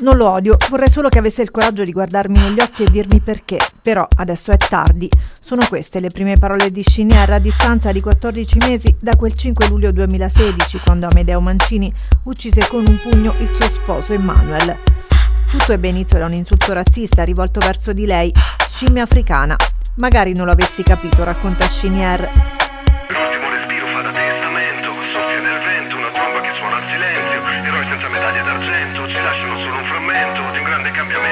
Non lo odio, vorrei solo che avesse il coraggio di guardarmi negli occhi e dirmi perché. Però adesso è tardi. Sono queste le prime parole di Chinier a distanza di 14 mesi da quel 5 luglio 2016, quando Amedeo Mancini uccise con un pugno il suo sposo Emmanuel. Tutto ebbe inizio da un insulto razzista rivolto verso di lei, scimmia africana. Magari non lo avessi capito, racconta Chinier.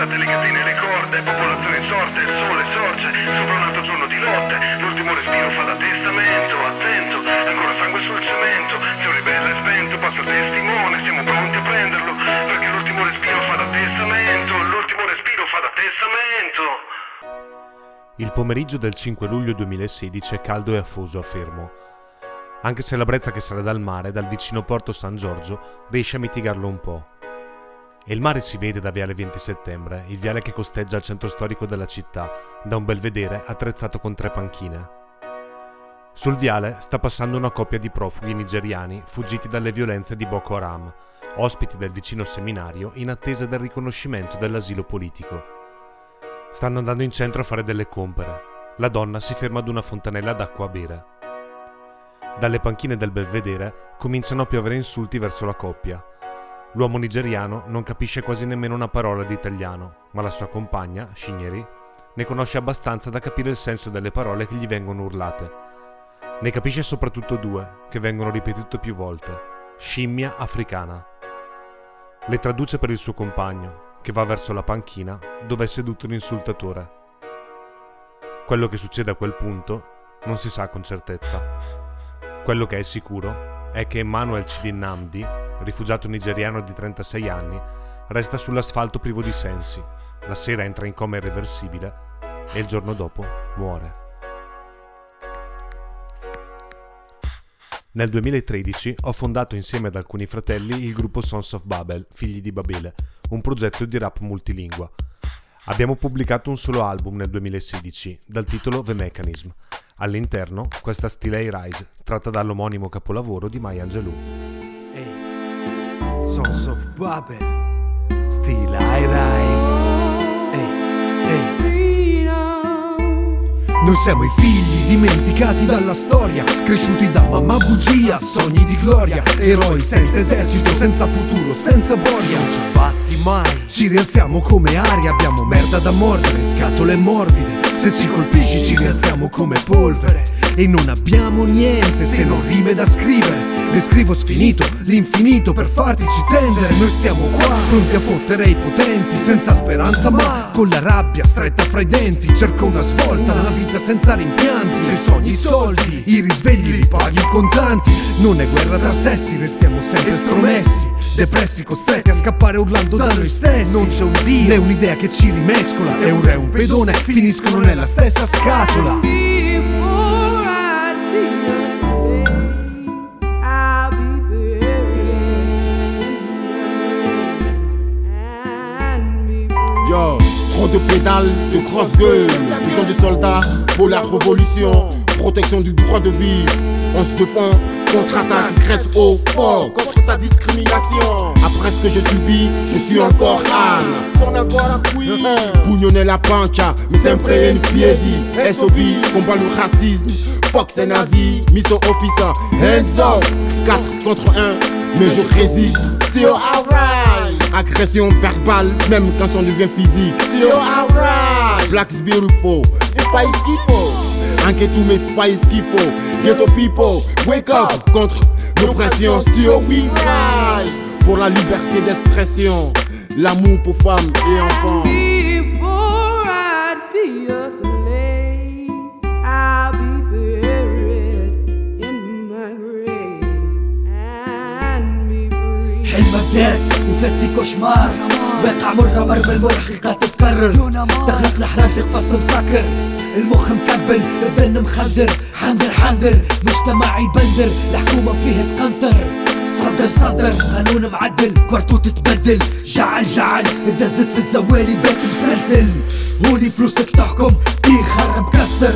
spezzate le catene e le corde, popolazione sorte, il sole sorge, sopra un altro giorno di lotte, l'ultimo respiro fa da testamento, attento, ancora sangue sul cemento, se un ribelle è spento passa il testimone, siamo pronti a prenderlo, perché l'ultimo respiro fa da testamento, l'ultimo respiro fa da testamento. Il pomeriggio del 5 luglio 2016 è caldo e affoso a Fermo. Anche se la brezza che sale dal mare, dal vicino porto San Giorgio, riesce a mitigarlo un po'. E il mare si vede da Viale 20 Settembre, il viale che costeggia il centro storico della città, da un belvedere attrezzato con tre panchine. Sul viale sta passando una coppia di profughi nigeriani fuggiti dalle violenze di Boko Haram, ospiti del vicino seminario in attesa del riconoscimento dell'asilo politico. Stanno andando in centro a fare delle compere. La donna si ferma ad una fontanella d'acqua a bere. Dalle panchine del belvedere cominciano a piovere insulti verso la coppia, L'uomo nigeriano non capisce quasi nemmeno una parola di italiano, ma la sua compagna, Shinyeri, ne conosce abbastanza da capire il senso delle parole che gli vengono urlate. Ne capisce soprattutto due, che vengono ripetute più volte. Scimmia africana. Le traduce per il suo compagno, che va verso la panchina dove è seduto l'insultatore. Quello che succede a quel punto non si sa con certezza. Quello che è sicuro è che Emmanuel Cidinamdi rifugiato nigeriano di 36 anni, resta sull'asfalto privo di sensi. La sera entra in coma irreversibile e il giorno dopo muore. Nel 2013 ho fondato insieme ad alcuni fratelli il gruppo Sons of Babel, Figli di Babele, un progetto di rap multilingua. Abbiamo pubblicato un solo album nel 2016, dal titolo The Mechanism. All'interno, questa Stile Rise, tratta dall'omonimo capolavoro di Maya Angelou. Sons of Babel, Still I Rise. Noi siamo i figli dimenticati dalla storia, cresciuti da mamma bugia, sogni di gloria, eroi senza esercito, senza futuro, senza boria. Non mai, ci rialziamo come aria, abbiamo merda da mordere, scatole morbide. Se ci colpisci ci rialziamo come polvere e non abbiamo niente se non rime da scrivere. Descrivo sfinito, l'infinito per fartici tendere. Noi stiamo qua, pronti a fottere i potenti, senza speranza ma con la rabbia stretta fra i denti. Cerco una svolta, una vita senza rimpianti. Se sogni i soldi, i risvegli li paghi contanti. Non è guerra tra sessi, restiamo sempre stromessi. Depressi, costretti a scappare urlando da noi stessi. Non c'è un Dio, né un'idea che ci rimescola. E un re un pedone finiscono nella stessa scatola. De pédales, de grosse gueule. Ils sont des soldats pour la révolution. Protection du droit de vivre. On se défend contre-attaque, crèche au fort contre ta discrimination. Après ce que je subis, je suis encore âne. Son encore qui Pugnonner la pancha, mi sempre in piedi. SOB, combat le racisme. Fox et nazi, Mr. Officer, hands up. 4 contre 1, mais je résiste. Still alright agression verbale, même quand on devient physique. Yo, alright! Black's beautiful. Il faut ce qu'il faut. Enquête tout, mais faille ce qu'il faut. Ghetto people, wake up contre l'oppression. Yo, we rise! Pour la liberté d'expression, l'amour pour femmes et enfants. And وفات في كوشمار. واقع مرة المر حقيقة تتكرر. تخلق الحرافق فص مسكر. المخ مكبل البن مخدر. حندر حندر مجتمعي بندر الحكومة فيه تقنطر. صدر صدر قانون معدل. كوارتو تتبدل. جعل جعل. اندزت في الزوالي بيت مسلسل. هوني فلوسك تحكم. خرب كسر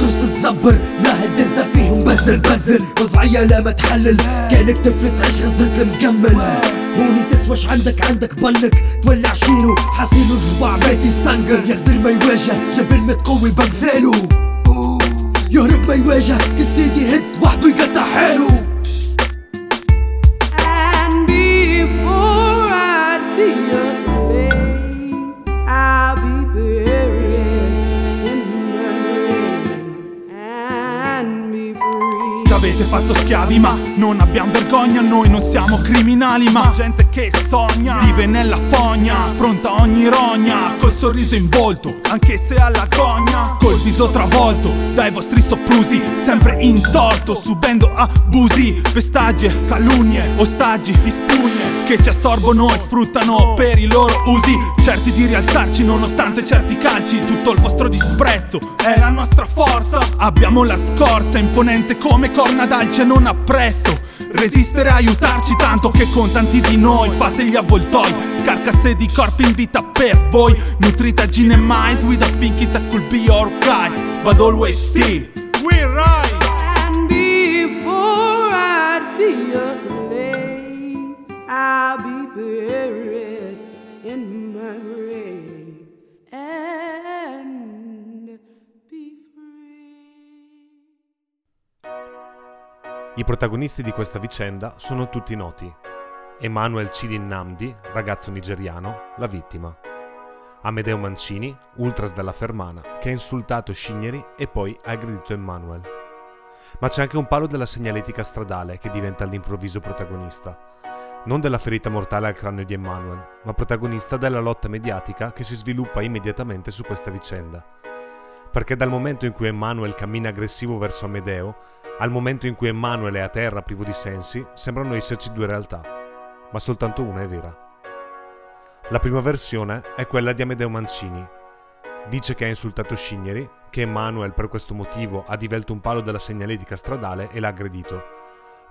كروس تتزبر. ما هدزنا فيهم بزل بزل. وضعية لا ما تحلل. كأنك طفل تعيش غزرة المكمل هوني تسوش عندك؟ عندك بنك تولع شيرو. حصيلو جبع بيتي السنجر يقدر ما يواجه. جبل متقوي بمثاله يهرب ما يواجه. كالسيدي هد وحده يقطع حاله fatto schiavi ma non abbiamo vergogna Noi non siamo criminali ma gente che sogna Vive nella fogna, affronta ogni rogna Col sorriso in volto, anche se alla gogna Col viso travolto dai vostri soprusi Sempre in torto, subendo abusi Pestagge, calunnie, ostaggi, di spugne Che ci assorbono e sfruttano per i loro usi Certi di rialzarci nonostante certi calci Tutto il vostro disprezzo è la nostra forza Abbiamo la scorza imponente come corna d'alce non apprezzo Resistere e aiutarci tanto che con tanti di noi fate gli avvoltoi. Carcasse di corpi in vita per voi. Nutrita gin and mice with a think it could be your guys But always still, I protagonisti di questa vicenda sono tutti noti. Emmanuel Chidin Namdi, ragazzo nigeriano, la vittima. Amedeo Mancini, ultras della Fermana, che ha insultato Scigneri e poi ha aggredito Emmanuel. Ma c'è anche un palo della segnaletica stradale che diventa all'improvviso protagonista. Non della ferita mortale al cranio di Emmanuel, ma protagonista della lotta mediatica che si sviluppa immediatamente su questa vicenda. Perché dal momento in cui Emmanuel cammina aggressivo verso Amedeo, al momento in cui Emanuele è a terra privo di sensi, sembrano esserci due realtà, ma soltanto una è vera. La prima versione è quella di Amedeo Mancini. Dice che ha insultato Scigneri, che Emanuele per questo motivo ha divelto un palo della segnaletica stradale e l'ha aggredito.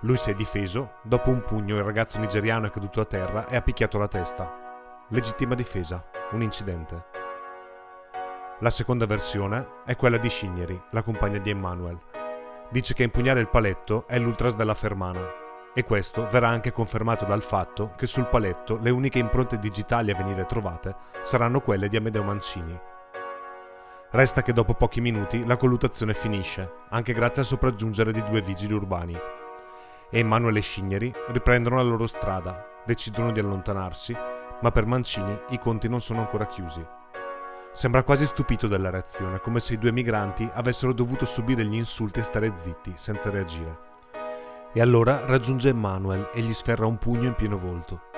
Lui si è difeso, dopo un pugno il ragazzo nigeriano è caduto a terra e ha picchiato la testa. Legittima difesa, un incidente. La seconda versione è quella di Scigneri, la compagna di Emanuele dice che impugnare il paletto è l'ultras della Fermana. E questo verrà anche confermato dal fatto che sul paletto le uniche impronte digitali a venire trovate saranno quelle di Amedeo Mancini. Resta che dopo pochi minuti la colluttazione finisce, anche grazie al sopraggiungere di due vigili urbani. E Emanuele e Scigneri riprendono la loro strada, decidono di allontanarsi, ma per Mancini i conti non sono ancora chiusi. Sembra quasi stupito della reazione, come se i due migranti avessero dovuto subire gli insulti e stare zitti, senza reagire. E allora raggiunge Emmanuel e gli sferra un pugno in pieno volto.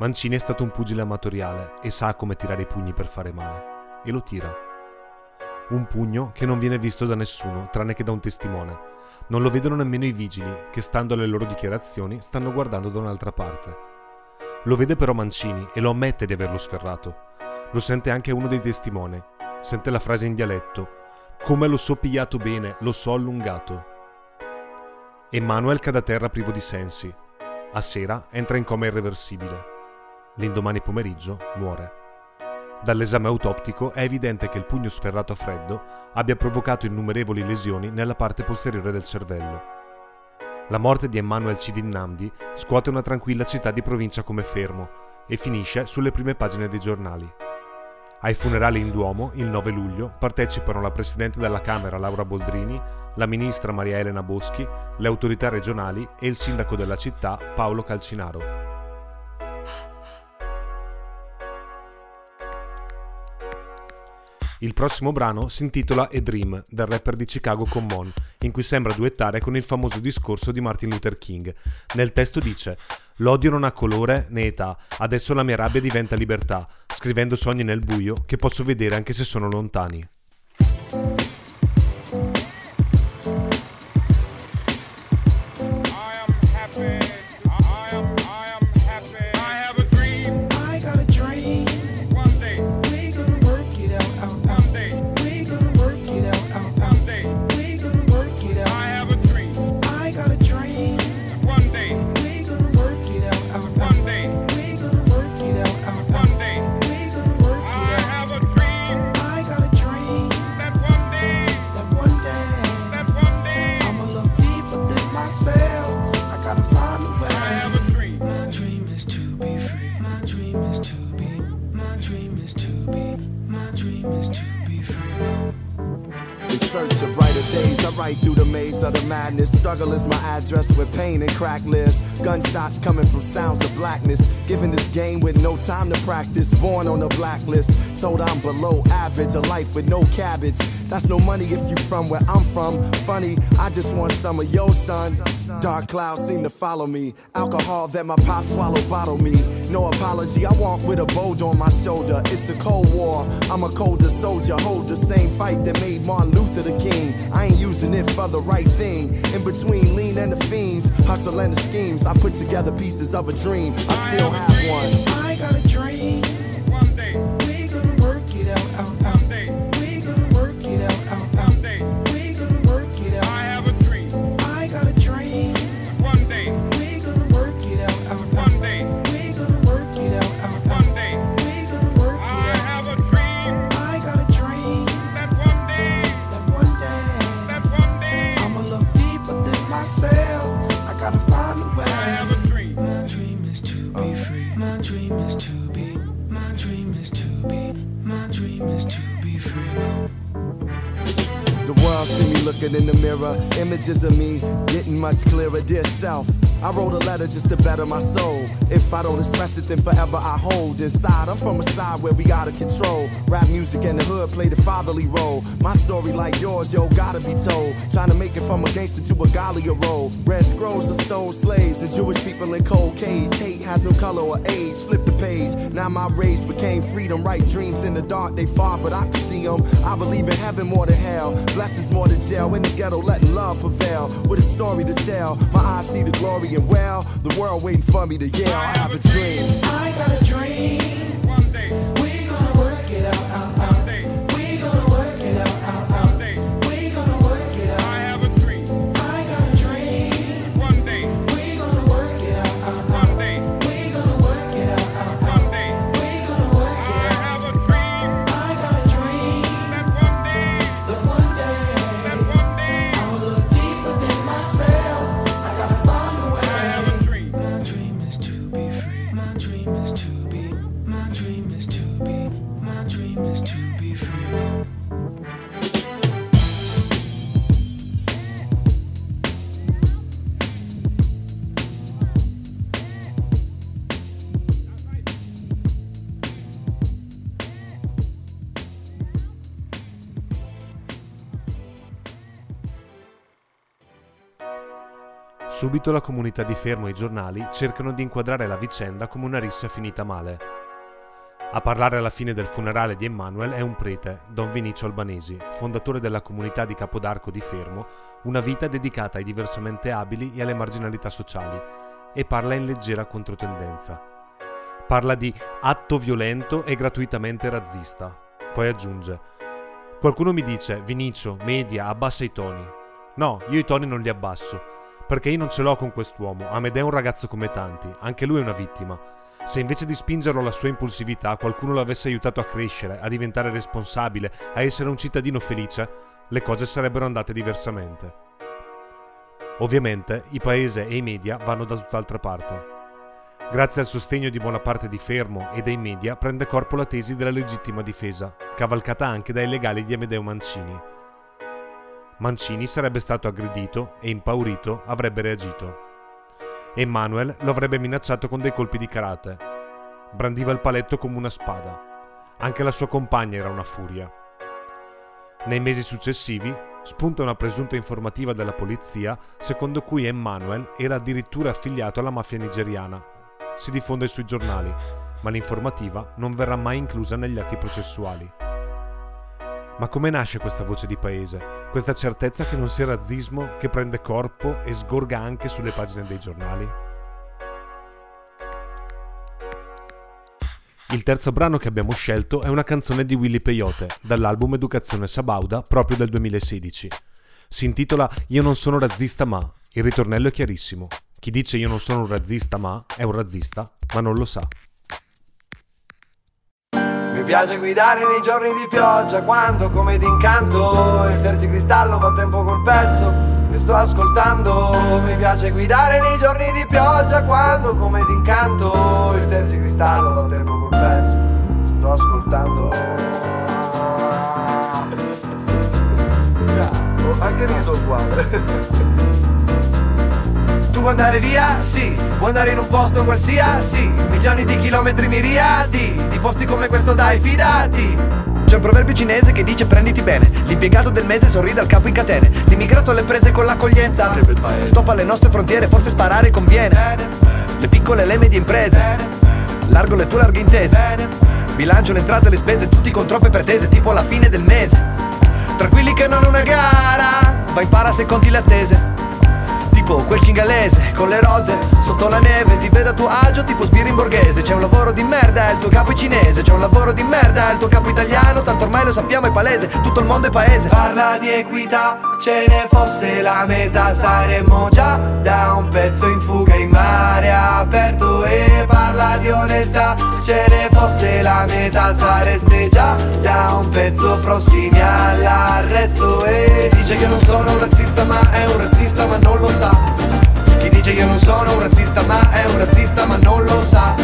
Mancini è stato un pugile amatoriale e sa come tirare i pugni per fare male. E lo tira. Un pugno che non viene visto da nessuno, tranne che da un testimone. Non lo vedono nemmeno i vigili, che stando alle loro dichiarazioni stanno guardando da un'altra parte. Lo vede però Mancini e lo ammette di averlo sferrato lo sente anche uno dei testimoni. Sente la frase in dialetto. Come lo so pigliato bene, lo so allungato. Emanuel cade a terra privo di sensi. A sera entra in coma irreversibile. L'indomani pomeriggio muore. Dall'esame autoptico è evidente che il pugno sferrato a freddo abbia provocato innumerevoli lesioni nella parte posteriore del cervello. La morte di Emmanuel Cidinnamdi scuote una tranquilla città di provincia come Fermo e finisce sulle prime pagine dei giornali. Ai funerali in Duomo, il 9 luglio, partecipano la Presidente della Camera Laura Boldrini, la Ministra Maria Elena Boschi, le autorità regionali e il Sindaco della città Paolo Calcinaro. Il prossimo brano si intitola A Dream del rapper di Chicago Common, in cui sembra duettare con il famoso discorso di Martin Luther King. Nel testo dice: L'odio non ha colore né età, adesso la mia rabbia diventa libertà, scrivendo sogni nel buio che posso vedere anche se sono lontani. Struggle is my address with pain and crack lists. Gunshots coming from sounds of blackness. Given this game with no time to practice. Born on the blacklist. Told I'm below average. A life with no cabbage. That's no money if you from where I'm from. Funny, I just want some of your son. Dark clouds seem to follow me. Alcohol that my pop swallow bottle me. No apology, I walk with a bold on my shoulder. It's a cold war. I'm a colder soldier. Hold the same fight that made Martin Luther the king. I ain't using it for the right thing. In between lean and the fiends, hustle and the schemes. I put together pieces of a dream. I still have one. Mirror, images of me getting much clearer. Dear self, I wrote a letter just to better my soul. If I don't express it, then forever I hold inside. I'm from a side where we gotta control. Rap music and the hood play the fatherly role. My story, like yours, yo, gotta be told. Trying to make it from a gangster to a Galia role. Red scrolls of stone slaves and Jewish people in cold cage. Hate has no color or age. Flip the page. Now my race became freedom. Right dreams in the dark, they far, but I can see them. I believe in heaven more than hell. Blessings more than jail. In the ghetto, letting love prevail. With a story to tell. My eyes see the glory and well. The world waiting for me to yell. I have a dream. I got a dream. Subito la comunità di Fermo e i giornali cercano di inquadrare la vicenda come una rissa finita male. A parlare alla fine del funerale di Emmanuel è un prete, Don Vinicio Albanesi, fondatore della comunità di Capodarco di Fermo, una vita dedicata ai diversamente abili e alle marginalità sociali, e parla in leggera controtendenza. Parla di atto violento e gratuitamente razzista. Poi aggiunge: Qualcuno mi dice, Vinicio, media, abbassa i toni. No, io i toni non li abbasso, perché io non ce l'ho con quest'uomo, Amedeo è un ragazzo come tanti, anche lui è una vittima. Se invece di spingerlo alla sua impulsività qualcuno lo avesse aiutato a crescere, a diventare responsabile, a essere un cittadino felice, le cose sarebbero andate diversamente. Ovviamente il paese e i media vanno da tutt'altra parte. Grazie al sostegno di buona parte di Fermo e dei media prende corpo la tesi della legittima difesa, cavalcata anche dai legali di Amedeo Mancini. Mancini sarebbe stato aggredito e impaurito avrebbe reagito. Emmanuel lo avrebbe minacciato con dei colpi di karate. Brandiva il paletto come una spada. Anche la sua compagna era una furia. Nei mesi successivi spunta una presunta informativa della polizia secondo cui Emmanuel era addirittura affiliato alla mafia nigeriana. Si diffonde sui giornali, ma l'informativa non verrà mai inclusa negli atti processuali. Ma come nasce questa voce di paese? Questa certezza che non sia razzismo che prende corpo e sgorga anche sulle pagine dei giornali? Il terzo brano che abbiamo scelto è una canzone di Willy Peyote, dall'album Educazione Sabauda, proprio del 2016. Si intitola Io non sono razzista ma. Il ritornello è chiarissimo. Chi dice io non sono un razzista ma è un razzista, ma non lo sa. Piace guidare nei giorni di pioggia quando come d'incanto il tergicristallo va a tempo col pezzo che sto ascoltando. Mi piace guidare nei giorni di pioggia quando come d'incanto il tergicristallo va a tempo col pezzo che sto ascoltando. Anche riso uguale. Tu vuoi andare via? Sì. Vuoi andare in un posto qualsiasi? Milioni di chilometri miriadi, di posti come questo dai, fidati. C'è un proverbio cinese che dice prenditi bene L'impiegato del mese sorride al capo in catene L'immigrato alle prese con l'accoglienza Stop alle nostre frontiere, forse sparare conviene Le piccole e le medie imprese Largo le tue larghe intese Bilancio le entrate e le spese Tutti con troppe pretese Tipo alla fine del mese Tranquilli che non è una gara Vai para se conti le attese tipo quel cingalese con le rose sotto la neve ti vedo a tuo agio tipo sbirri in borghese. C'è un lavoro di merda il tuo capo è cinese. C'è un lavoro di merda il tuo capo italiano tanto ormai lo sappiamo è palese tutto il mondo è paese. Parla di equità ce ne fosse la metà saremmo già da un pezzo in fuga in mare aperto e parla di onestà ce ne fosse la metà sareste già da un pezzo prossimi all'arresto. E dice che non sono un razzista ma è un razzista ma non lo sa chi dice io non sono un razzista ma è un razzista ma non lo sa.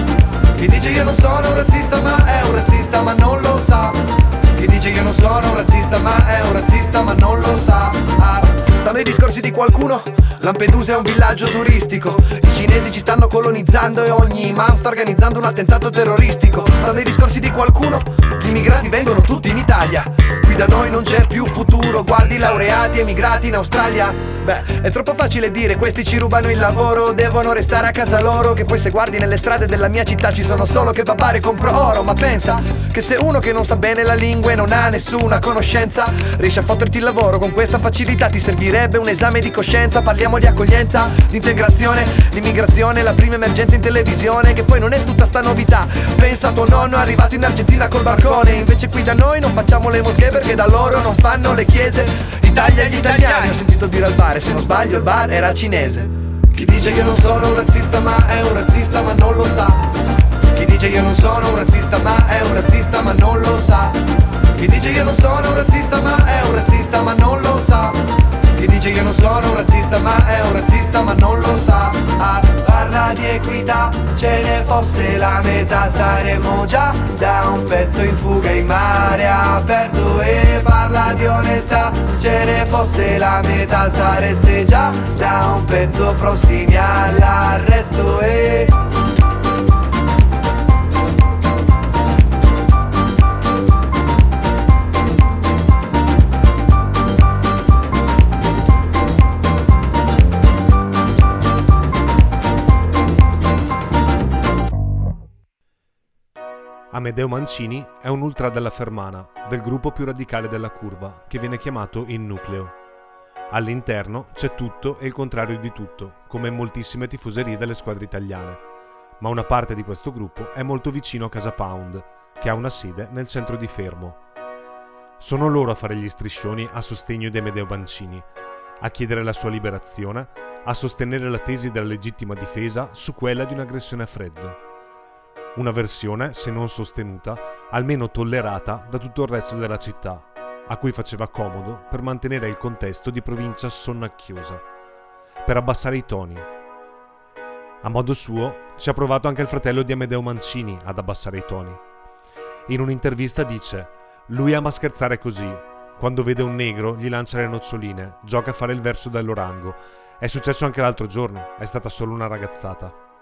Chi dice io non sono un razzista ma è un razzista ma non lo sa. Chi dice io non sono un razzista ma è un razzista ma non lo sa. Ah, Stanno i discorsi di qualcuno. Lampedusa è un villaggio turistico. I cinesi ci stanno colonizzando e ogni imam sta organizzando un attentato terroristico. Stanno i discorsi di qualcuno. Gli immigrati vengono tutti in Italia. Qui da noi non c'è più futuro. Guardi laureati emigrati in Australia Beh, è troppo facile dire questi ci rubano il lavoro Devono restare a casa loro Che poi se guardi nelle strade della mia città Ci sono solo che papare compro oro Ma pensa che se uno che non sa bene la lingua E non ha nessuna conoscenza Riesce a fotterti il lavoro con questa facilità Ti servirebbe un esame di coscienza. Parliamo di accoglienza, di integrazione L'immigrazione, la prima emergenza in televisione Che poi non è tutta sta novità. Pensa a tuo nonno arrivato in Argentina col barcone Invece qui da noi non facciamo le moschee Perché da loro non fanno le chiese. Italia agli italiani Ho sentito dire al bar e se non sbaglio il bar era cinese. Chi dice che non sono un razzista ma è un razzista ma non lo sa. Chi dice che non sono un razzista ma è un razzista ma non lo sa. Chi dice che non sono un razzista ma è un razzista ma non lo sa Chi dice che non sono un razzista ma è un razzista ma non lo sa. Ah, Parla di equità, ce ne fosse la metà. Saremmo già da un pezzo in fuga in mare aperto E parla di onestà, ce ne fosse la metà. Sareste già da un pezzo prossimi all'arresto E Amedeo Mancini è un ultra della Fermana, del gruppo più radicale della curva, che viene chiamato il nucleo. All'interno c'è tutto e il contrario di tutto, come in moltissime tifoserie delle squadre italiane, ma una parte di questo gruppo è molto vicino a Casa Pound, che ha una sede nel centro di Fermo. Sono loro a fare gli striscioni a sostegno di Amedeo Mancini, a chiedere la sua liberazione, a sostenere la tesi della legittima difesa su quella di un'aggressione a freddo una versione, se non sostenuta, almeno tollerata da tutto il resto della città, a cui faceva comodo per mantenere il contesto di provincia sonnacchiosa, per abbassare i toni. A modo suo, ci ha provato anche il fratello di Amedeo Mancini ad abbassare i toni. In un'intervista dice: Lui ama scherzare così. Quando vede un negro gli lancia le noccioline, gioca a fare il verso dell'orango. È successo anche l'altro giorno, è stata solo una ragazzata.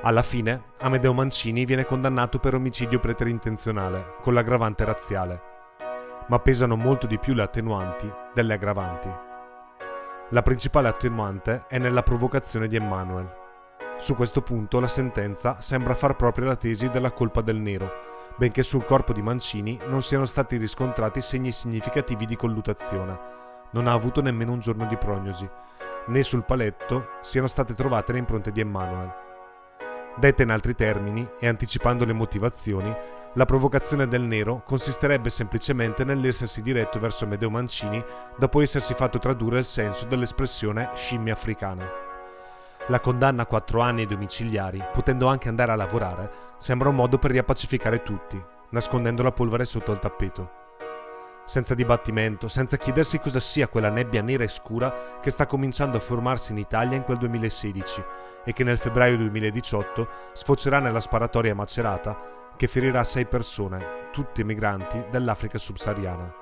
Alla fine, Amedeo Mancini viene condannato per omicidio preterintenzionale, con l'aggravante razziale. Ma pesano molto di più le attenuanti delle aggravanti. La principale attenuante è nella provocazione di Emmanuel. Su questo punto la sentenza sembra far propria la tesi della colpa del nero, benché sul corpo di Mancini non siano stati riscontrati segni significativi di collutazione. Non ha avuto nemmeno un giorno di prognosi, né sul paletto siano state trovate le impronte di Emmanuel. Detta in altri termini, e anticipando le motivazioni, la provocazione del nero consisterebbe semplicemente nell'essersi diretto verso Medeo Mancini dopo essersi fatto tradurre il senso dell'espressione scimmia africana. La condanna a quattro anni domiciliari, potendo anche andare a lavorare, sembra un modo per riappacificare tutti, nascondendo la polvere sotto il tappeto. Senza dibattimento, senza chiedersi cosa sia quella nebbia nera e scura che sta cominciando a formarsi in Italia in quel 2016 e che nel febbraio 2018 sfocerà nella sparatoria macerata che ferirà sei persone, tutte migranti dell'Africa subsahariana.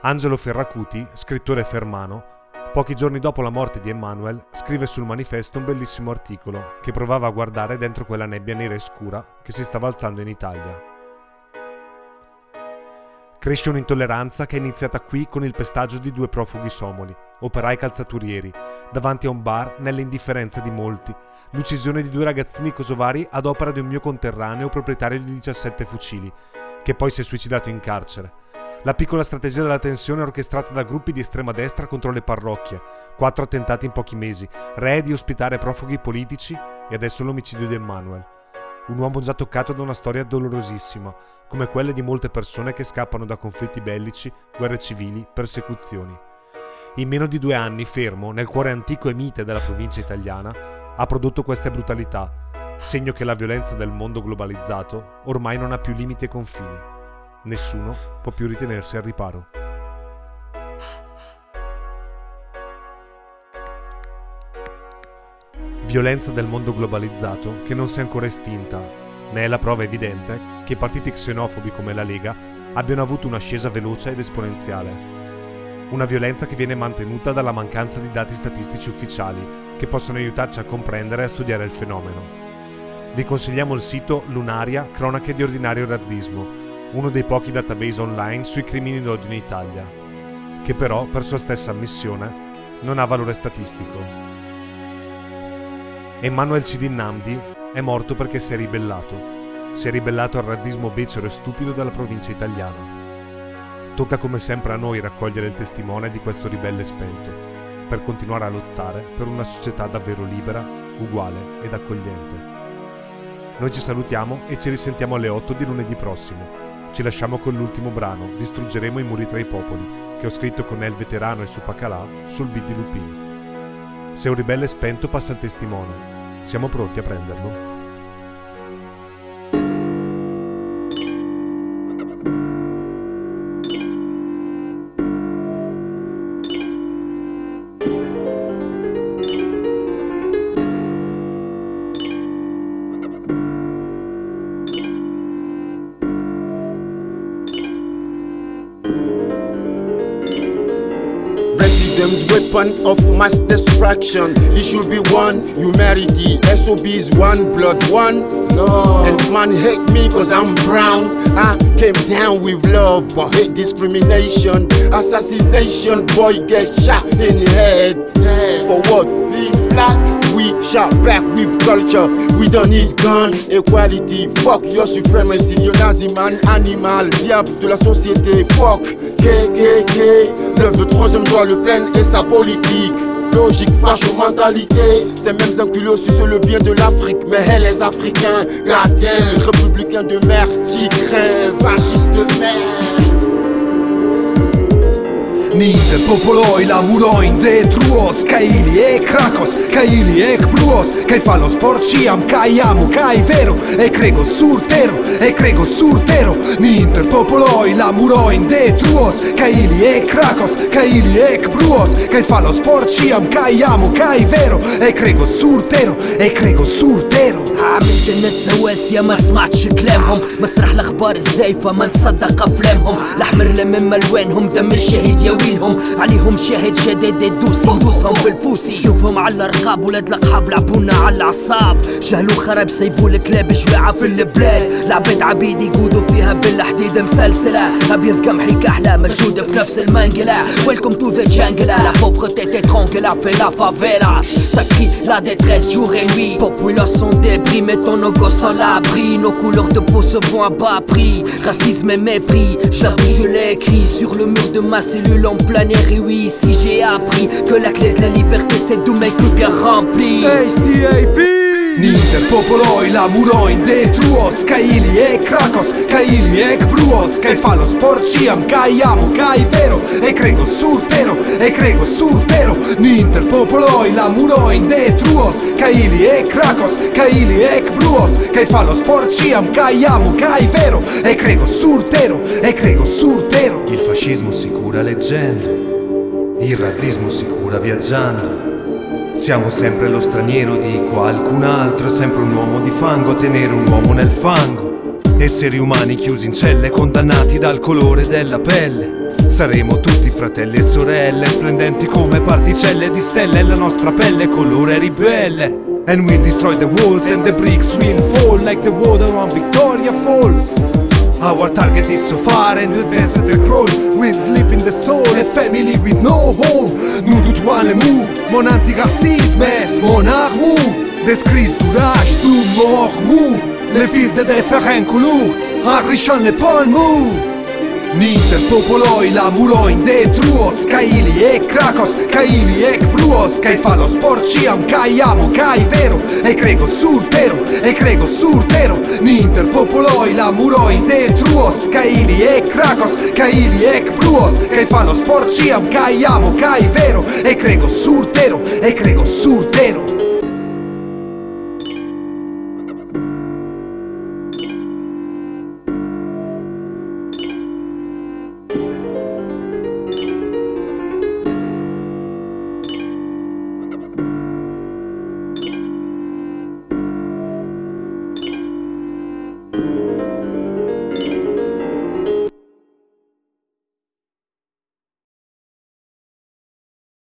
Angelo Ferracuti, scrittore fermano, pochi giorni dopo la morte di Emmanuel, scrive sul manifesto un bellissimo articolo che provava a guardare dentro quella nebbia nera e scura che si stava alzando in Italia. Cresce un'intolleranza che è iniziata qui con il pestaggio di due profughi somali, operai calzaturieri, davanti a un bar nell'indifferenza di molti, l'uccisione di due ragazzini kosovari ad opera di un mio conterraneo proprietario di 17 fucili, che poi si è suicidato in carcere. La piccola strategia della tensione orchestrata da gruppi di estrema destra contro le parrocchie, quattro attentati in pochi mesi, re di ospitare profughi politici e adesso l'omicidio di Emmanuel un uomo già toccato da una storia dolorosissima, come quelle di molte persone che scappano da conflitti bellici, guerre civili, persecuzioni. In meno di due anni, Fermo, nel cuore antico e mite della provincia italiana, ha prodotto queste brutalità, segno che la violenza del mondo globalizzato ormai non ha più limiti e confini. Nessuno può più ritenersi al riparo. Violenza del mondo globalizzato che non si è ancora estinta, ne è la prova evidente che partiti xenofobi come la Lega abbiano avuto un'ascesa veloce ed esponenziale. Una violenza che viene mantenuta dalla mancanza di dati statistici ufficiali che possono aiutarci a comprendere e a studiare il fenomeno. Vi consigliamo il sito Lunaria Cronache di Ordinario Razzismo, uno dei pochi database online sui crimini d'odio in Italia, che però, per sua stessa ammissione, non ha valore statistico. Emmanuel Cidin Namdi è morto perché si è ribellato. Si è ribellato al razzismo becero e stupido della provincia italiana. Tocca come sempre a noi raccogliere il testimone di questo ribelle spento, per continuare a lottare per una società davvero libera, uguale ed accogliente. Noi ci salutiamo e ci risentiamo alle 8 di lunedì prossimo. Ci lasciamo con l'ultimo brano, Distruggeremo i muri tra i popoli, che ho scritto con El Veterano e Supacalà sul beat di Lupin. Se un ribelle spento passa il testimone, siamo pronti a prenderlo? Racism's weapon of mass destruction. It should be one humanity. SOB is one blood, one. No. And man hate me cause I'm brown. I came down with love, but hate discrimination. Assassination, boy get shot in the head. For what? Being black. We shout back with culture. We don't need guns. Equality. Fuck your supremacy. Your Nazi man, animal. Diable de la société. Fuck. KKK. L'œuvre de troisième doigt le plein et sa politique. Logique, facho, mentalité. Ces mêmes enculés sucent le bien de l'Afrique. Mais elle, les Africains, gardien, républicains de merde qui crèvent, fascistes de merde. Nite populloj lamurojnë dhe truos Ka ili e krakos, ka ili e këpruos Ka falos por qiam, ka i amu, ka i veru E krego sur teru, e krego sur teru Nite populloj lamurojnë dhe truos Ka ili e krakos, ka ili e këpruos Ka falos por qiam, ka amo, amu, vero i E krego sur teru, e krego sur teru عملت الناس هواسية ما سمعتش كلامهم مسرح الاخبار الزايفة ما نصدق افلامهم الاحمر لمم الوانهم دم الشهيد يا ويلهم عليهم شاهد شداد الدوسي. ندوسهم بالفوسي. شوفهم على الرقاب ولاد الاقحاب لعبونا على العصاب جهلوا خراب سيبوا الكلاب جواعة في البلاد. العباد عبيد يقودوا فيها بالحديد مسلسلة. أبيض قمحي كحلة موجودة في نفس المنقلة ويلكم تو ذا جانجل La pauvreté t'étrangle fait la favela. Ça crie la détresse jour et nuit. Populations sont débris Mettons nos gosses à l'abri. Nos couleurs de peau se vont à bas prix. Racisme et mépris Je l'avoue je l'ai écrit Sur le mur de ma cellule en plein air Et oui ici j'ai appris Que la clé de la liberté c'est de make bien rempli Niente popoloi lamuroi in detruos Caili e Krakos, Caili e Kbruos Kai fa lo sport ciam, kai amo, kai vero E crego surtero, e crego surtero Niente popoloi lamuroi in detruos Caili e Krakos, Caili e Kbruos Kai fa lo sport ciam, kai amo, kai vero E crego surtero, e crego surtero Il fascismo si cura leggendo, il razzismo si cura viaggiando. Siamo sempre lo straniero di qualcun altro, sempre un uomo di fango, tenere un uomo nel fango. Esseri umani chiusi in celle, condannati dal colore della pelle. Saremo tutti fratelli e sorelle, splendenti come particelle di stelle, la nostra pelle colore ribelle. And we'll destroy the walls and the bricks will fall like the water on Victoria Falls. Our target is so far and we advance at the crawl. We'll sleep in the stall, a family with no home. Nous doutons le mou, mon anti-racisme est mon armou Des crises d'ourage, tout mort mou Les fils de différents couleurs, enrichant les pôles Ninter popoloi la muroi de truos Caili e Krakos, Caili e Bruos Cai falos porciam, cai amo, cai vero E crego surtero, e crego surtero Ninter popoloi la muroi de truos Caili e Krakos, Caili e Bruos Cai falos porciam, cai amo, cai vero E crego surtero, e crego surtero